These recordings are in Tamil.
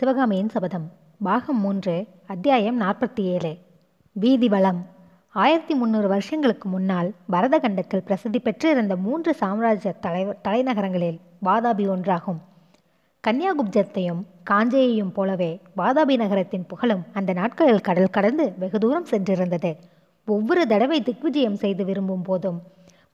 சிவகாமியின் சபதம். பாகம் மூன்று அத்தியாயம் நாற்பத்தி ஏழு வீதி வளம். ஆயிரத்தி முந்நூறு வருஷங்களுக்கு முன்னால் பரதகண்டத்தில் பிரசித்தி பெற்றிருந்த மூன்று சாம்ராஜ்ய தலைவர் தலைநகரங்களில் வாதாபி ஒன்றாகும். கன்னியாகுப்ஜத்தையும் காஞ்சேயையும் போலவே வாதாபி நகரத்தின் புகழும் அந்த நாட்களில் கடல் கடந்து வெகு தூரம் சென்றிருந்தது. ஒவ்வொரு தடவை திக்விஜயம் செய்து விரும்பும் போதும்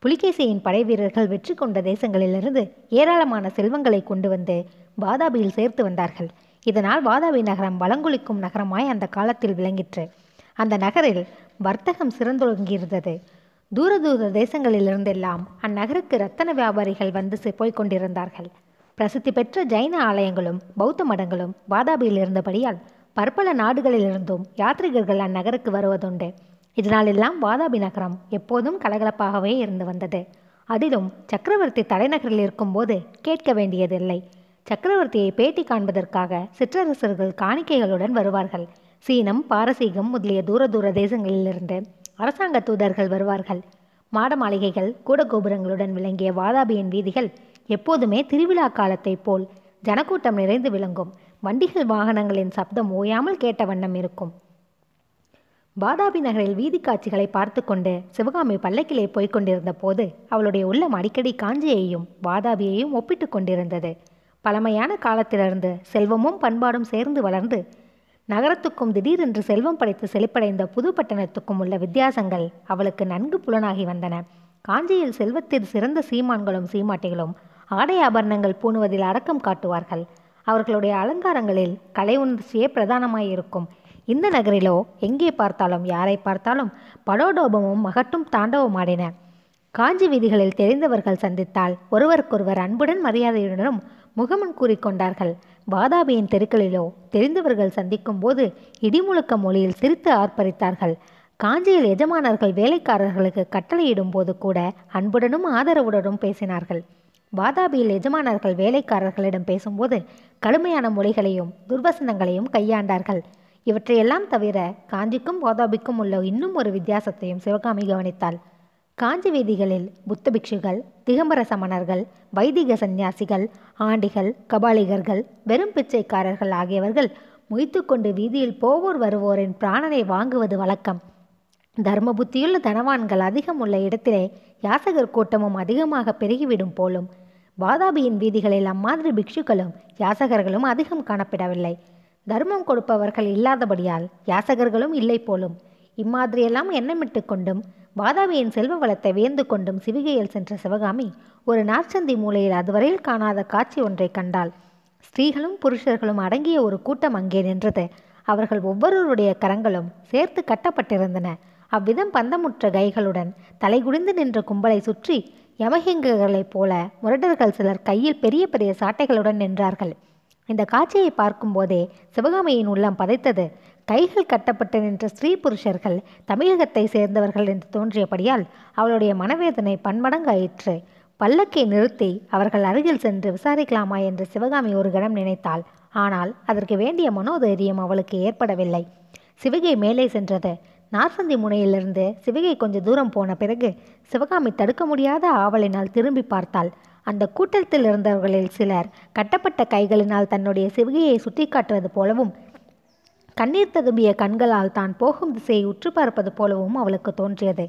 புலிகேசியின் படை வீரர்கள் வெற்றி கொண்ட தேசங்களிலிருந்து ஏராளமான செல்வங்களை கொண்டு வந்து வாதாபியில் சேர்த்து வந்தார்கள். இதனால் வாதாபி நகரம் வளங்குளிக்கும் நகரமாய் அந்த காலத்தில் விளங்கிற்று. அந்த நகரில் வர்த்தகம் சிறந்தொழுங்கியிருந்தது. தூர தூர தேசங்களிலிருந்தெல்லாம் அந்நகருக்கு ரத்தன வியாபாரிகள் வந்து செ- போய்க் கொண்டிருந்தார்கள். பிரசித்தி பெற்ற ஜைன ஆலயங்களும் பௌத்த மடங்களும் வாதாபியில் இருந்தபடியால் பற்பல நாடுகளிலிருந்தும் யாத்ரிகர்கள் அந்நகருக்கு வருவதுண்டு. இதனாலெல்லாம் வாதாபி நகரம் எப்போதும் கலகலப்பாகவே இருந்து வந்தது. அதிலும் சக்கரவர்த்தி தலைநகரில் இருக்கும்போது கேட்க வேண்டியதில்லை. சக்கரவர்த்தியை பேட்டி காண்பதற்காக சிற்றரசர்கள் காணிக்கைகளுடன் வருவார்கள். சீனம் பாரசீகம் முதலிய தூர தூர தேசங்களிலிருந்து அரசாங்க தூதர்கள் வருவார்கள். மாட மாளிகைகள் கூட கோபுரங்களுடன் விளங்கிய வாதாபியின் வீதிகள் எப்போதுமே திருவிழா காலத்தைப் போல் ஜனக்கூட்டம் நிறைந்து விளங்கும். வண்டிகள் வாகனங்களின் சப்தம் ஓயாமல் கேட்ட வண்ணம் இருக்கும். வாதாபி நகரில் வீதி காட்சிகளை பார்த்து கொண்டு சிவகாமி பல்லக்கிலே போய்க் கொண்டிருந்த போது அவளுடைய உள்ளம் அடிக்கடி காஞ்சியையும் வாதாபியையும் ஒப்பிட்டு கொண்டிருந்தது. பழமையான காலத்திலிருந்து செல்வமும் பண்பாடும் சேர்ந்து வளர்ந்து நகரத்துக்கும் திடீரென்று செல்வம் படைத்து செழிப்படைந்த புதுப்பட்டணத்துக்கும் உள்ள வித்தியாசங்கள் அவளுக்கு நன்கு புலனாகி வந்தன. காஞ்சியில் செல்வத்தில் சிறந்த சீமான்களும் சீமாட்டிகளும் ஆடை ஆபரணங்கள் பூணுவதில் அடக்கம் காட்டுவார்கள். அவர்களுடைய அலங்காரங்களில் கலை உணர்ச்சியே பிரதானமாயிருக்கும். இந்த நகரிலோ எங்கே பார்த்தாலும் யாரை பார்த்தாலும் படோடோபமும் மகட்டும் தாண்டவமாடின காஞ்சி வீதிகளில் தெரிந்தவர்கள் சந்தித்தால் ஒருவருக்கொருவர் அன்புடன் மரியாதையுடனும் முகமன் கூறிக்கொண்டார்கள். வாதாபியின் தெருக்களிலோ தெரிந்தவர்கள் சந்திக்கும் போது இடிமுழக்க மொழியில் சிரித்து ஆர்ப்பரித்தார்கள். காஞ்சியில் எஜமானர்கள் வேலைக்காரர்களுக்கு கட்டளையிடும் போது கூட அன்புடனும் ஆதரவுடனும் பேசினார்கள். வாதாபியில் எஜமானர்கள் வேலைக்காரர்களிடம் பேசும்போது கடுமையான மொழிகளையும் துர்வசனங்களையும் கையாண்டார்கள். இவற்றையெல்லாம் தவிர காஞ்சிக்கும் வாதாபிக்கும் உள்ள இன்னும் ஒரு வித்தியாசத்தையும் சிவகாமி கவனித்தாள். காஞ்சி வீதிகளில் புத்த பிக்ஷுகள் திகம்பர சமணர்கள் வைதிக சந்நியாசிகள் ஆண்டிகள் கபாலிகர்கள் வெறும் பிச்சைக்காரர்கள் ஆகியவர்கள் முய்த்து கொண்டு வீதியில் போவோர் வருவோரின் பிராணனை வாங்குவது வழக்கம். தர்ம புத்தியுள்ள தனவான்கள் அதிகம் உள்ள இடத்திலே யாசகர் கூட்டமும் அதிகமாக பெருகிவிடும் போலும் வாதாபியின் வீதிகளில் அம்மாதிரி பிக்ஷுக்களும் யாசகர்களும் அதிகம் காணப்படவில்லை. தர்மம் கொடுப்பவர்கள் இல்லாதபடியால் யாசகர்களும் இல்லை போலும். இம்மாதிரியெல்லாம் எண்ணமிட்டு கொண்டும் வாதாபியின் செல்வ வளத்தை வியந்து கொண்டும் சிவிகையில் சென்ற சிவகாமி ஒரு நாற்சந்தி மூலையில் அதுவரையில் காணாத காட்சி ஒன்றை கண்டாள். ஸ்திரீகளும் புருஷர்களும் அடங்கிய ஒரு கூட்டம் அங்கே நின்றது. அவர்கள் ஒவ்வொருவருடைய கரங்களும் சேர்த்து கட்டப்பட்டிருந்தன. அவ்விதம் பந்தமுற்ற கைகளுடன் தலைகுடிந்து நின்ற கும்பலை சுற்றி யமஹிங்கர்களைப் போல முரடர்கள் சிலர் கையில் பெரிய பெரிய சாட்டைகளுடன் நின்றார்கள். இந்த காட்சியை பார்க்கும்போதே சிவகாமியின் உள்ளம் பதைத்தது. கைகள் கட்டப்பட்டு நின்ற ஸ்திரீ புருஷர்கள் தமிழகத்தை சேர்ந்தவர்கள் என்று தோன்றியபடியால் அவளுடைய மனவேதனை பன்மடங்காயிற்று பல்லக்கை நிறுத்தி அவர்கள் அருகில் சென்று விசாரிக்கலாமா என்று சிவகாமி ஒரு கணம் நினைத்தாள். ஆனால் அதற்கு வேண்டிய மனோதைரியம் அவளுக்கு ஏற்படவில்லை. சிவகை மேலே சென்றது. நார்சந்தி முனையிலிருந்து சிவகை கொஞ்ச தூரம் போன பிறகு சிவகாமி தடுக்க முடியாத ஆவலினால் திரும்பி பார்த்தாள். அந்த கூட்டத்தில் இருந்தவர்களில் சிலர் கட்டப்பட்ட கைகளினால் தன்னுடைய சிவகையை சுட்டி காட்டுவது போலவும் கண்ணீர் ததும்பிய கண்களால் தான் போகும் திசையை உற்று பார்ப்பது போலவும் அவளுக்கு தோன்றியது.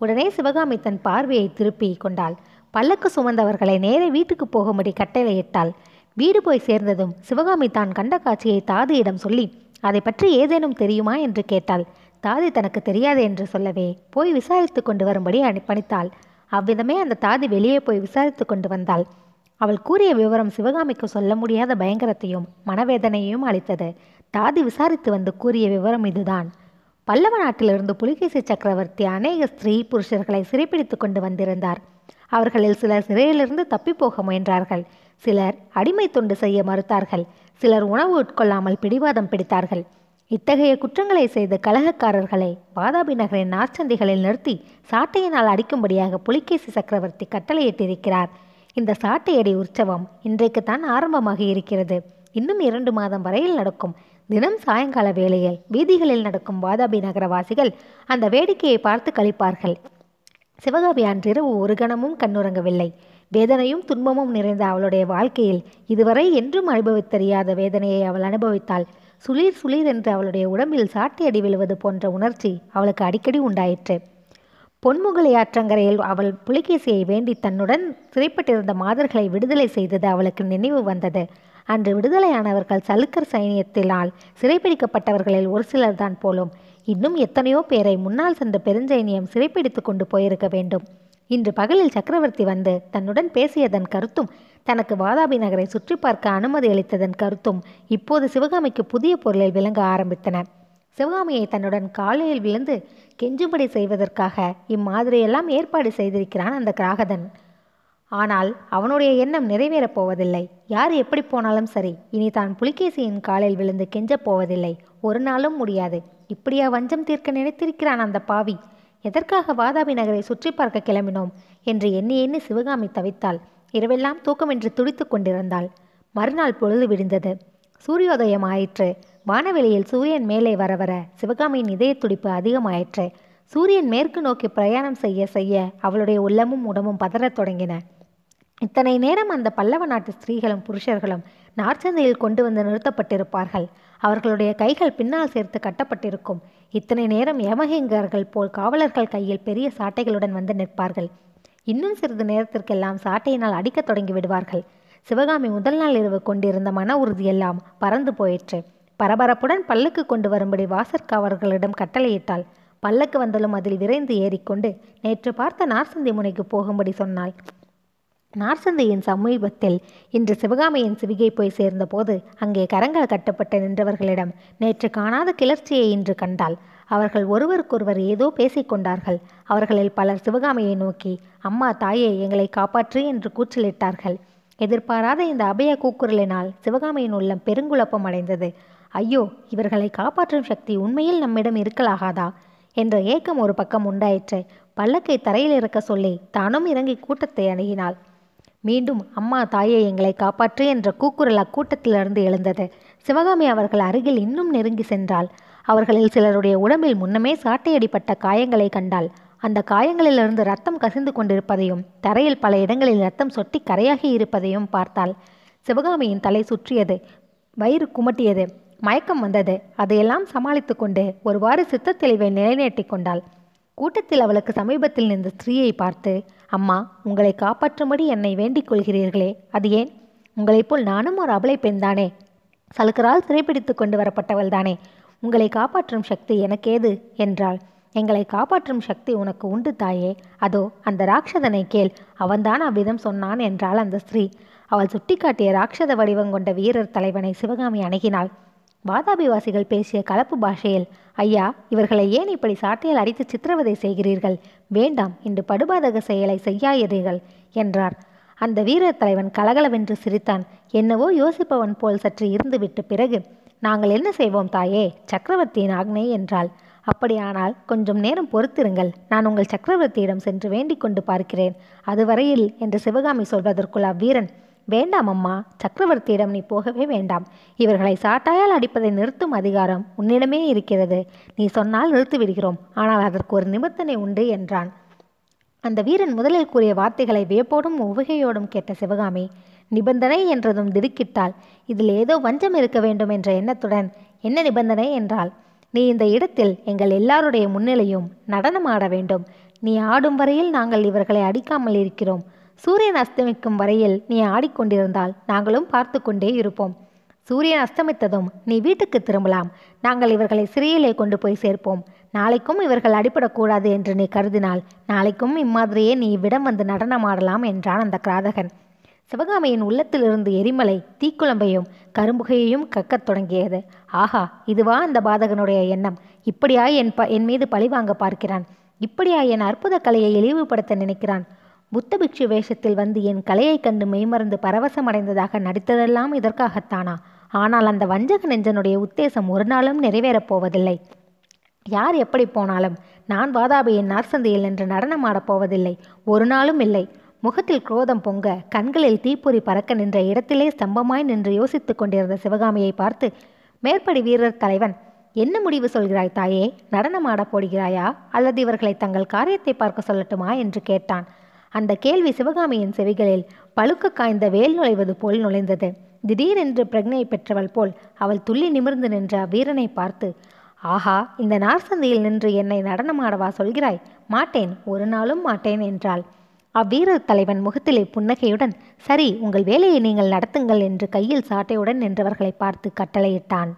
உடனே சிவகாமி தன் பார்வையை திருப்பி கொண்டாள். பல்லக்கு சுமந்தவர்களை நேரே வீட்டுக்கு போகும்படி கட்டளையிட்டாள் வீடு போய் சேர்ந்ததும் சிவகாமி தான் கண்ட காட்சியை தாதியிடம் சொல்லி அதை பற்றி ஏதேனும் தெரியுமா? என்று கேட்டாள். தாதி தனக்கு தெரியாது என்று சொல்லவே போய் விசாரித்து கொண்டு வரும்படி அனுப்பணித்தாள் அவ்விதமே அந்த தாதி வெளியே போய் விசாரித்து கொண்டு வந்தாள். அவள் கூறிய விவரம் சிவகாமிக்கு சொல்ல முடியாத பயங்கரத்தையும் மனவேதனையையும் அளித்தது. தாதி விசாரித்து வந்து கூறிய விவரம் இதுதான். பல்லவ நாட்டிலிருந்து புலிகேசி சக்கரவர்த்தி அநேக ஸ்திரீ புருஷர்களை சிறைப்பிடித்து கொண்டு வந்திருந்தார். அவர்களில் சிலர் சிறையிலிருந்து தப்பிப்போக முயன்றார்கள். சிலர் அடிமை தொண்டு செய்ய மறுத்தார்கள். சிலர் உணவு உட்கொள்ளாமல் பிடிவாதம் பிடித்தார்கள். இத்தகைய குற்றங்களை செய்த கலகக்காரர்களை வாதாபி நகரின் நார்ச்சந்திகளில் நிறுத்தி சாட்டையினால் அடிக்கும்படியாக புலிகேசி சக்கரவர்த்தி கட்டளையிட்டிருக்கிறார். இந்த சாட்டையடி உற்சவம் இன்றைக்கு தான் ஆரம்பமாகி இருக்கிறது. இன்னும் இரண்டு மாதம் வரையில் நடக்கும். தினம் சாயங்கால வேளையில் வீதிகளில் நடக்கும் வாதாபி நகரவாசிகள் அந்த வேடிக்கையை பார்த்து கழிப்பார்கள் சிவகாமி அன்றிரவு ஒரு கணமும் கண்ணுறங்கவில்லை. வேதனையும் துன்பமும் நிறைந்த அவளுடைய வாழ்க்கையில் இதுவரை என்றும் அனுபவித்தறியாத வேதனையை அவள் அனுபவித்தாள். சுளிர் சுளீர் என்று அவளுடைய உடம்பில் சாட்டையடி விழுவது போன்ற உணர்ச்சி அவளுக்கு அடிக்கடி உண்டாயிற்று. பொன்முகலை ஆற்றங்கரையில் அவள் புலிகேசியை வேண்டி தன்னுடன் சிறைப்பட்டிருந்த மாதர்களை விடுதலை செய்தது அவளுக்கு நினைவு வந்தது. அன்று விடுதலையானவர்கள் சலுக்கர் சைனியத்தினால் சிறைப்பிடிக்கப்பட்டவர்களில் ஒரு சிலர்தான் போலும். இன்னும் எத்தனையோ பேரை முன்னால் சென்ற பெருஞ்சைனியம் சிறைப்பிடித்து கொண்டு போயிருக்க வேண்டும். இன்று பகலில் சக்கரவர்த்தி வந்து தன்னுடன் பேசியதன் கருத்தும் தனக்கு வாதாபி நகரை சுற்றி பார்க்க அனுமதி அளித்ததன் கருத்தும் இப்போது சிவகாமிக்கு புதிய பொருளில் விளங்க ஆரம்பித்தன. சிவகாமியை தன்னுடன் காலையில் விழுந்து கெஞ்சும்படி செய்வதற்காக இம்மாதிரியெல்லாம் ஏற்பாடு செய்திருக்கிறான் அந்த கிராகதன். ஆனால் அவனுடைய எண்ணம் நிறைவேறப் போவதில்லை. யார் எப்படி போனாலும் சரி இனி தான் புலிகேசியின் காலில் விழுந்து கெஞ்சப் போவதில்லை. ஒரு நாளும் முடியாது. இப்படியா வஞ்சம் தீர்க்க நினைத்திருக்கிறான் அந்த பாவி. எதற்காக வாதாபி நகரை சுற்றி பார்க்க கிளம்பினோம் என்று எண்ணி எண்ணி சிவகாமி தவித்தாள். இரவெல்லாம் தூக்கமின்றி துடித்து கொண்டிருந்தாள். மறுநாள் பொழுது விடிந்தது. சூரியோதயம் ஆயிற்று. வானவெளியில் சூரியன் மேலே வர வர சிவகாமியின் இதய துடிப்பு அதிகமாயிற்று. சூரியன் மேற்கு நோக்கி பிரயாணம் செய்ய செய்ய அவளுடைய உள்ளமும் உடம்பும் பதறத் தொடங்கின. இத்தனை நேரம் அந்த பல்லவ நாட்டு ஸ்திரீகளும் புருஷர்களும் நார்ச்சந்தையில் கொண்டு வந்து நிறுத்தப்பட்டிருப்பார்கள். அவர்களுடைய கைகள் பின்னால் சேர்த்து கட்டப்பட்டிருக்கும். இத்தனை நேரம் யமகிங்கர்கள் போல் காவலர்கள் கையில் பெரிய சாட்டைகளுடன் வந்து நிற்பார்கள். இன்னும் சிறிது நேரத்திற்கெல்லாம் சாட்டையினால் அடிக்கத் தொடங்கி விடுவார்கள். சிவகாமி முதல் நாள் இரவு கொண்டிருந்த மன உறுதியெல்லாம் பறந்து போயிற்று. பரபரப்புடன் பல்லுக்கு கொண்டு வரும்படி வாசற்காவலர்களிடம் கட்டளையிட்டாள். பல்லக்கு வந்தலும் அதில் விரைந்து ஏறிக்கொண்டு நேற்று பார்த்த நார்சந்தி முனைக்கு போகும்படி சொன்னாள். நார்சந்தையின் சமீபத்தில் இன்று சிவகாமியின் சிவிகை போய் சேர்ந்தபோது அங்கே கரங்கள் கட்டப்பட்டு நின்றவர்களிடம் நேற்று காணாத கிளர்ச்சியை இன்று கண்டாள். அவர்கள் ஒருவருக்கொருவர் ஏதோ பேசிக்கொண்டார்கள் அவர்களில் பலர் சிவகாமியை நோக்கி அம்மா தாயே எங்களை காப்பாற்று என்று கூச்சலிட்டார்கள். எதிர்பாராத இந்த அபய கூக்குரலினால் சிவகாமியின் உள்ளம் பெருங்குழப்பம் அடைந்தது. ஐயோ இவர்களை காப்பாற்றும் சக்தி உண்மையில் நம்மிடம் இருக்கலாகாதா? என்ற ஏக்கம் ஒரு பக்கம் உண்டாயிற்று. பல்லக்கை தரையில் இருக்க சொல்லி தானும் இறங்கி கூட்டத்தை அணுகினாள். மீண்டும் அம்மா தாயே எங்களை காப்பாற்று என்ற கூக்குரல் அக்கூட்டத்திலிருந்து எழுந்தது. சிவகாமி அவர்கள் அருகில் இன்னும் நெருங்கி சென்றாள். அவர்களில் சிலருடைய உடம்பில் முன்னமே சாட்டையடிப்பட்ட காயங்களை கண்டாள். அந்த காயங்களிலிருந்து ரத்தம் கசிந்து கொண்டிருப்பதையும் தரையில் பல இடங்களில் ரத்தம் சொட்டி கரையாகி இருப்பதையும் பார்த்தாள். சிவகாமியின் தலை சுற்றியது வயிறு குமட்டியது. மயக்கம் வந்தது. அதையெல்லாம் சமாளித்து கொண்டு ஒருவாறு சித்தத்தெளிவை நிலைநாட்டி கொண்டாள். கூட்டத்தில் அவளுக்கு சமீபத்தில் நின்ற ஸ்திரீயை பார்த்து அம்மா உங்களை காப்பாற்றும்படி என்னை வேண்டிக் கொள்கிறீர்களே அது ஏன்? உங்களைப் போல் நானும் ஒரு அபலை பெண்தானே? சலுக்கரால் சிறைப்பிடித்து கொண்டு வரப்பட்டவள் தானே? உங்களை காப்பாற்றும் சக்தி எனக்கேது? என்றாள். எங்களை காப்பாற்றும் சக்தி உனக்கு உண்டு தாயே. அதோ அந்த ராட்சதனை கேள். அவன்தான் அவ்விதம் சொன்னான் என்றாள் அந்த ஸ்திரீ. அவள் சுட்டிக்காட்டிய ராட்சத வடிவம் கொண்ட வீரர் தலைவனை சிவகாமி அணுகினாள். வாதாபிவாசிகள் பேசிய கலப்பு பாஷையில் ஐயா இவர்களை ஏன் இப்படி சாட்டையால் அடித்து சித்திரவதை செய்கிறீர்கள்? வேண்டாம் இன்று படுபாதக செயலை செய்யாதீர்கள் என்றார். அந்த வீரர் தலைவன் கலகலவென்று சிரித்தான். என்னவோ யோசிப்பவன் போல் சற்று இருந்துவிட்டு பிறகு நாங்கள் என்ன செய்வோம் தாயே? சக்கரவர்த்தியின் ஆக்னை என்றாள். அப்படியானால் கொஞ்சம் நேரம் பொறுத்திருங்கள். நான் உங்கள் சக்கரவர்த்தியிடம் சென்று வேண்டிக் கொண்டு பார்க்கிறேன். அதுவரையில் என்று சிவகாமி சொல்வதற்குள் அவ்வீரன் வேண்டாம் அம்மா சக்கரவர்த்தியிடம் நீ போகவே வேண்டாம். இவர்களை சாட்டாயால் அடிப்பதை நிறுத்தும் அதிகாரம் உன்னிடமே இருக்கிறது. நீ சொன்னால் நிறுத்தி விடுகிறோம் ஆனால் அதற்கு ஒரு நிபந்தனை உண்டு என்றான். அந்த வீரன் முதலில் கூறிய வார்த்தைகளை வியப்போடும் உவகையோடும் கேட்ட சிவகாமி நிபந்தனை என்றதும் திடுக்கிட்டாள் இதில் ஏதோ வஞ்சம் இருக்க வேண்டும் என்ற எண்ணத்துடன் என்ன நிபந்தனை என்றாள் நீ இந்த இடத்தில் எங்கள் எல்லாருடைய முன்னிலையும் நடனம் ஆட வேண்டும். நீ ஆடும் வரையில் நாங்கள் இவர்களை அடிக்காமல் இருக்கிறோம். சூரியன் அஸ்தமிக்கும் வரையில் நீ ஆடிக்கொண்டிருந்தால் நாங்களும் பார்த்து கொண்டே இருப்போம். சூரியன் அஸ்தமித்ததும் நீ வீட்டுக்கு திரும்பலாம். நாங்கள் இவர்களை சிறையிலே கொண்டு போய் சேர்ப்போம். நாளைக்கும் இவர்கள் அடிபடக்கூடாது என்று நீ கருதினால் நாளைக்கும் இம்மாதிரியே நீ இவ்விடம் வந்து நடனமாடலாம் என்றான் அந்த கிராதகன். சிவகாமியின் உள்ளத்திலிருந்து எரிமலை தீக்குழம்பையும் கரும்புகையையும் கக்கத் தொடங்கியது. ஆஹா இதுவா அந்த பாதகனுடைய எண்ணம். இப்படியா என் ப என் மீது பழிவாங்க பார்க்கிறான். இப்படியா என் அற்புத கலையை இழிவுபடுத்த நினைக்கிறான். புத்த பிக்ஷு வேஷத்தில் வந்து என் கலையைக் கண்டு மெய்மறந்து பரவசமடைந்ததாக நடித்ததெல்லாம் இதற்காகத்தானா? ஆனால் அந்த வஞ்சக நெஞ்சனுடைய உத்தேசம் ஒரு நாளும் நிறைவேறப் போவதில்லை. யார் எப்படி போனாலும் நான் வாதாபியின் நார்சந்தையில் நின்று நடனமாடப் போவதில்லை. ஒரு நாளும் இல்லை. முகத்தில் குரோதம் பொங்க கண்களில் தீப்பொறி பறக்க நின்ற இடத்திலே ஸ்தம்பமாய் நின்று யோசித்துக் கொண்டிருந்த சிவகாமியை பார்த்து மேற்படி வீரர் தலைவன் என்ன முடிவு சொல்கிறாய் தாயே? நடனமாடப் போடுகிறாயா? அல்லது இவர்களை தங்கள் காரியத்தை பார்க்க சொல்லட்டுமா? என்று கேட்டான். அந்த கேள்வி சிவகாமியின் செவிகளில் பழுக்க காய்ந்த வேல் நுழைவது போல் நுழைந்தது. திடீரென்று பிரக்னை பெற்றவள் போல் அவள் துள்ளி நிமிர்ந்து நின்ற அவ்வீரனை பார்த்து ஆஹா இந்த நார்சந்தியில் நின்று என்னை நடனமாடவா சொல்கிறாய்? மாட்டேன் ஒரு நாளும் மாட்டேன் என்றாள். அவ்வீரர் தலைவன் முகத்திலே புன்னகையுடன் சரி உங்கள் வேலையை நீங்கள் நடத்துங்கள் என்று கையில் சாட்டையுடன் நின்றவர்களை பார்த்து கட்டளையிட்டான்.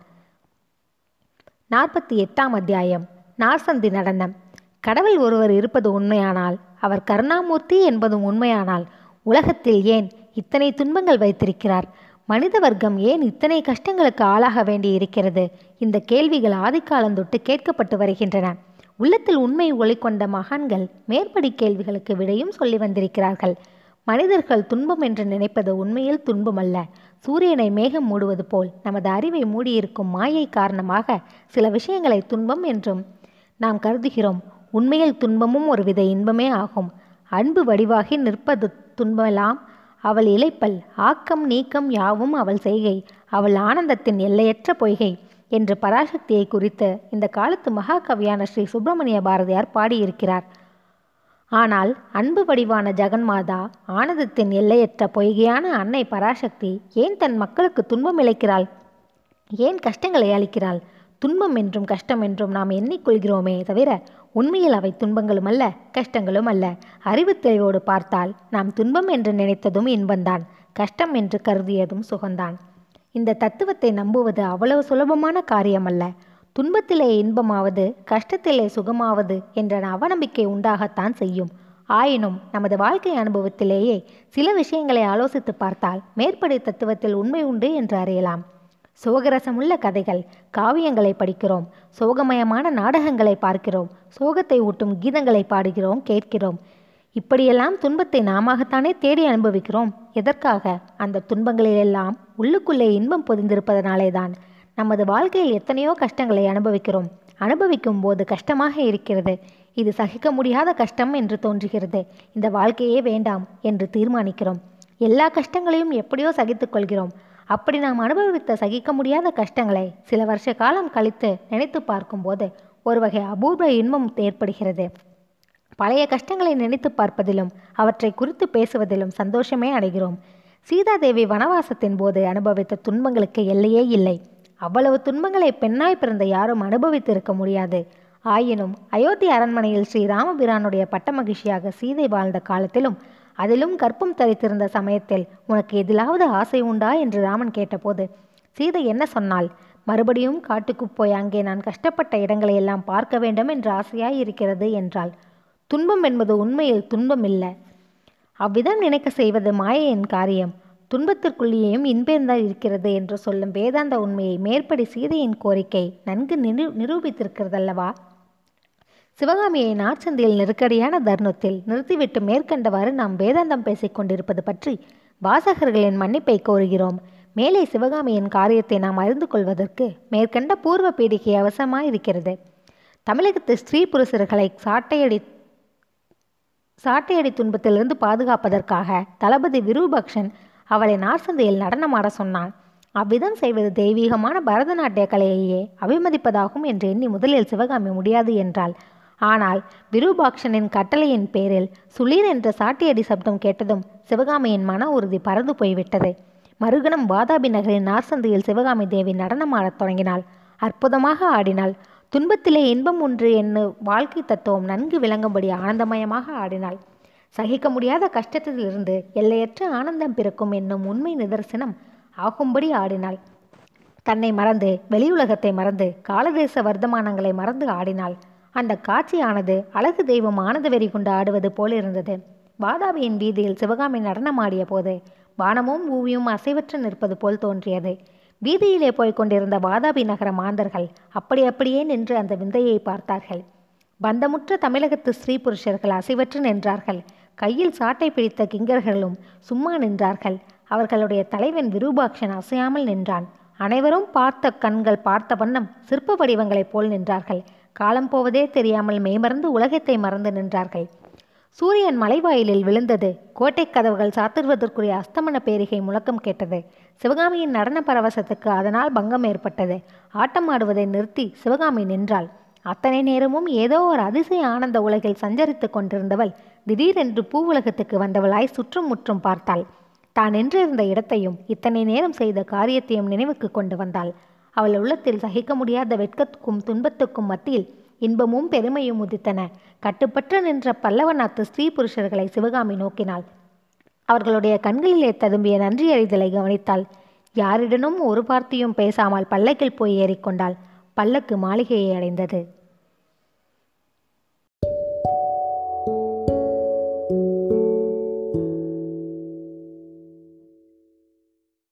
நாற்பத்தி எட்டாம் அத்தியாயம் நார்சந்தி நடனம். கடவுள் ஒருவர் இருப்பது உண்மையானால் அவர் கருணாமூர்த்தி என்பதும் உண்மையானால் உலகத்தில் ஏன் இத்தனை துன்பங்கள் வைத்திருக்கிறார்? மனித வர்க்கம் ஏன் இத்தனை கஷ்டங்களுக்கு ஆளாக வேண்டி இருக்கிறது? இந்த கேள்விகள் ஆதிக்காலந்தொட்டு கேட்கப்பட்டு வருகின்றன. உள்ளத்தில் உண்மை ஒளி கொண்ட மகான்கள் மேற்படி கேள்விகளுக்கு விடையும் சொல்லி வந்திருக்கிறார்கள். மனிதர்கள் துன்பம் என்று நினைப்பது உண்மையில் துன்பமல்ல. சூரியனை மேகம் மூடுவது போல் நமது அறிவை மூடியிருக்கும் மாயை காரணமாக சில விஷயங்களை துன்பம் என்றும் நாம் கருதுகிறோம். உண்மையில் துன்பமும் ஒருவித இன்பமே ஆகும். அன்பு வடிவாகி நிற்பது துன்பமெல்லாம் அவள் இழைப்பல் ஆக்கம் நீக்கம் யாவும் அவள் செய்கை. அவள் ஆனந்தத்தின் எல்லையற்ற பொய்கை என்று பராசக்தியை குறித்து இந்த காலத்து மகாகவியான ஸ்ரீ சுப்பிரமணிய பாரதியார் பாடியிருக்கிறார். ஆனால் அன்பு வடிவான ஜெகன்மாதா ஆனந்தத்தின் எல்லையற்ற பொய்கையான அன்னை பராசக்தி ஏன் தன் மக்களுக்கு துன்பம் இழைக்கிறாள்? ஏன் கஷ்டங்களை அளிக்கிறாள்? துன்பம் என்றும் கஷ்டம் என்றும் நாம் எண்ணிக்கொள்கிறோமே தவிர உண்மையில் அவை துன்பங்களும் அல்ல கஷ்டங்களும் அல்ல. அறிவு தெளிவோடு பார்த்தால் நாம் துன்பம் என்று நினைத்ததும் இன்பந்தான் கஷ்டம் என்று கருதியதும் சுகந்தான் இந்த தத்துவத்தை நம்புவது அவ்வளவு சுலபமான காரியமல்ல. துன்பத்திலே இன்பமாவது கஷ்டத்திலே சுகமாவது என்ற அவநம்பிக்கை உண்டாகத்தான் செய்யும். ஆயினும் நமது வாழ்க்கை அனுபவத்திலேயே சில விஷயங்களை ஆலோசித்து பார்த்தால் மேற்படி தத்துவத்தில் உண்மை உண்டு என்று அறியலாம். சோகரசமுள்ள கதைகள் காவியங்களை படிக்கிறோம். சோகமயமான நாடகங்களை பார்க்கிறோம். சோகத்தை ஊட்டும் கீதங்களை பாடுகிறோம் கேட்கிறோம். இப்படியெல்லாம் துன்பத்தை நாமத்தானே தேடி அனுபவிக்கிறோம். எதற்காக? அந்த துன்பங்களிலெல்லாம் உள்ளுக்குள்ளே இன்பம் பொதிந்திருப்பதனாலே தான் நமது வாழ்க்கையில் எத்தனையோ கஷ்டங்களை அனுபவிக்கிறோம். அனுபவிக்கும் போது கஷ்டமாக இருக்கிறது. இது சகிக்க முடியாத கஷ்டம் என்று தோன்றுகிறது. இந்த வாழ்க்கையே வேண்டாம் என்று தீர்மானிக்கிறோம். எல்லா கஷ்டங்களையும் எப்படியோ சகித்துக் கொள்கிறோம். அப்படி நாம் அனுபவித்த சகிக்க முடியாத கஷ்டங்களை சில வருஷ காலம் கழித்து நினைத்து பார்க்கும்போது ஒரு வகை அபூர்வ இன்பம் ஏற்படுகிறது. பழைய கஷ்டங்களை நினைத்து பார்ப்பதிலும் அவற்றை குறித்து பேசுவதிலும் சந்தோஷமே அடைகிறோம். சீதாதேவி வனவாசத்தின் போது அனுபவித்த துன்பங்களுக்கு எல்லையே இல்லை. அவ்வளவு துன்பங்களை பெண்ணாய் பிறந்த யாரும் அனுபவித்திருக்க முடியாது. ஆயினும் அயோத்தி அரண்மனையில் ஸ்ரீ ராமபிரானுடைய பட்ட மகிழ்ச்சியாக சீதை வாழ்ந்த காலத்திலும் அதிலும் கற்பம் தரித்திருந்த சமயத்தில் உனக்கு எதிலாவது ஆசை உண்டா? என்று ராமன் கேட்டபோது சீதை என்ன சொன்னாள்? மறுபடியும் காட்டுக்கு போய் அங்கே நான் கஷ்டப்பட்ட இடங்களை எல்லாம் பார்க்க வேண்டும் என்று ஆசையாய் இருக்கிறது என்றாள். துன்பம் என்பது உண்மையில் துன்பம் இல்லை. அவ்விதம் நினைக்க செய்வது மாயையின் காரியம். துன்பத்திற்குள்ளேயும் இன்பேந்தான் இருக்கிறது என்று சொல்லும் வேதாந்த உண்மையை மேற்படி சீதையின் கோரிக்கை நன்கு நிரு நிரூபித்திருக்கிறதல்லவா? சிவகாமியை நாற்சந்தியில் நெருக்கடியான தருணத்தில் நிறுத்திவிட்டு மேற்கண்டவாறு நாம் வேதாந்தம் பேசிக் கொண்டிருப்பது பற்றி வாசகர்களின் மன்னிப்பை கோருகிறோம். மேலே சிவகாமியின் காரியத்தை நாம் அறிந்து கொள்வதற்கு மேற்கண்ட பூர்வ பீடிகை அவசரமாயிருக்கிறது தமிழகத்து ஸ்திரீ புருஷர்களை சாட்டையடி சாட்டையடி துன்பத்திலிருந்து பாதுகாப்பதற்காக தளபதி விருபக்ஷன் அவளை நார்சந்தையில் நடனமாட சொன்னான். அவ்விதம் செய்வது தெய்வீகமான பரதநாட்டிய கலையையே அபிமதிப்பதாகும் என்று எண்ணி முதலில் சிவகாமி முடியாது என்றாள். ஆனால் விருபாக்ஷனின் கட்டளையின் பேரில் சுளீர் என்ற சாட்டியடி சப்தம் கேட்டதும் சிவகாமியின் மன உறுதி பறந்து போய்விட்டது. மறுகணம் வாதாபி நகரின் நார்சந்தையில் சிவகாமி தேவி நடனமாடத் தொடங்கினாள். அற்புதமாக ஆடினாள். துன்பத்திலே இன்பம் ஒன்று என்னும் வாழ்க்கை தத்துவம் நன்கு விளங்கும்படி ஆனந்தமயமாக ஆடினாள். சகிக்க முடியாத கஷ்டத்திலிருந்து எல்லையற்ற ஆனந்தம் பிறக்கும் என்னும் உண்மை நிதர்சனம் ஆகும்படி ஆடினாள். தன்னை மறந்து வெளியுலகத்தை மறந்து காலதேச வர்த்தமானங்களை மறந்து ஆடினாள். அந்த காட்சியானது அழகு தெய்வம் ஆனந்த வெறி கொண்டு ஆடுவது போல் இருந்தது. வாதாபியின் வீதியில் சிவகாமி நடனமாடிய போது வானமும் ஊவியும் அசைவற்று நிற்பது போல் தோன்றியது. வீதியிலே போய்க் கொண்டிருந்த வாதாபி நகர மாந்தர்கள் அப்படி அப்படியே நின்று அந்த விந்தையை பார்த்தார்கள். பந்தமுற்ற தமிழகத்து ஸ்ரீ புருஷர்கள் அசைவற்று நின்றார்கள். கையில் சாட்டை பிடித்த கிங்கர்களும் சும்மா நின்றார்கள். அவர்களுடைய தலைவன் விரூபாக்ஷன் அசையாமல் நின்றான். அனைவரும் பார்த்த கண்கள் பார்த்த வண்ணம் சிற்ப வடிவங்களைப் போல் நின்றார்கள். காலம் போவதே தெரியாமல் மெய்மறந்து உலகத்தை மறந்து நின்றார்கள். சூரியன் மலைவாயிலில் விழுந்தது. கோட்டை கதவுகள் சாத்திடுவதற்குரிய அஸ்தமன பேரிகை முழக்கம் கேட்டது. சிவகாமியின் நடன பரவசத்துக்கு அதனால் பங்கம் ஏற்பட்டது. ஆட்டம் ஆடுவதை நிறுத்தி சிவகாமி நின்றாள். அத்தனை நேரமும் ஏதோ ஒரு அதிசய ஆனந்த உலகில் சஞ்சரித்துக் கொண்டிருந்தவள் திடீரென்று பூவுலகத்துக்கு வந்தவளாய் சுற்றும் முற்றும் பார்த்தாள். தான் நின்றிருந்த இடத்தையும் இத்தனை நேரம் செய்த காரியத்தையும் நினைவுக்கு கொண்டு வந்தாள். அவள் உள்ளத்தில் சகிக்க முடியாத வெட்கத்துக்கும் துன்பத்துக்கும் மத்தியில் இன்பமும் பெருமையும் உதித்தன. கட்டுப்பட்டு நின்ற பல்லவ நாட்டு ஸ்திரீ புருஷர்களை சிவகாமி நோக்கினாள். அவர்களுடைய கண்களிலே ததும்பிய நன்றி அறிதலை கவனித்தாள். யாரிடனும் ஒரு வார்த்தையும் பேசாமல் பல்லக்கில் போய் ஏறிக்கொண்டாள். பல்லக்கு மாளிகையை அடைந்தது.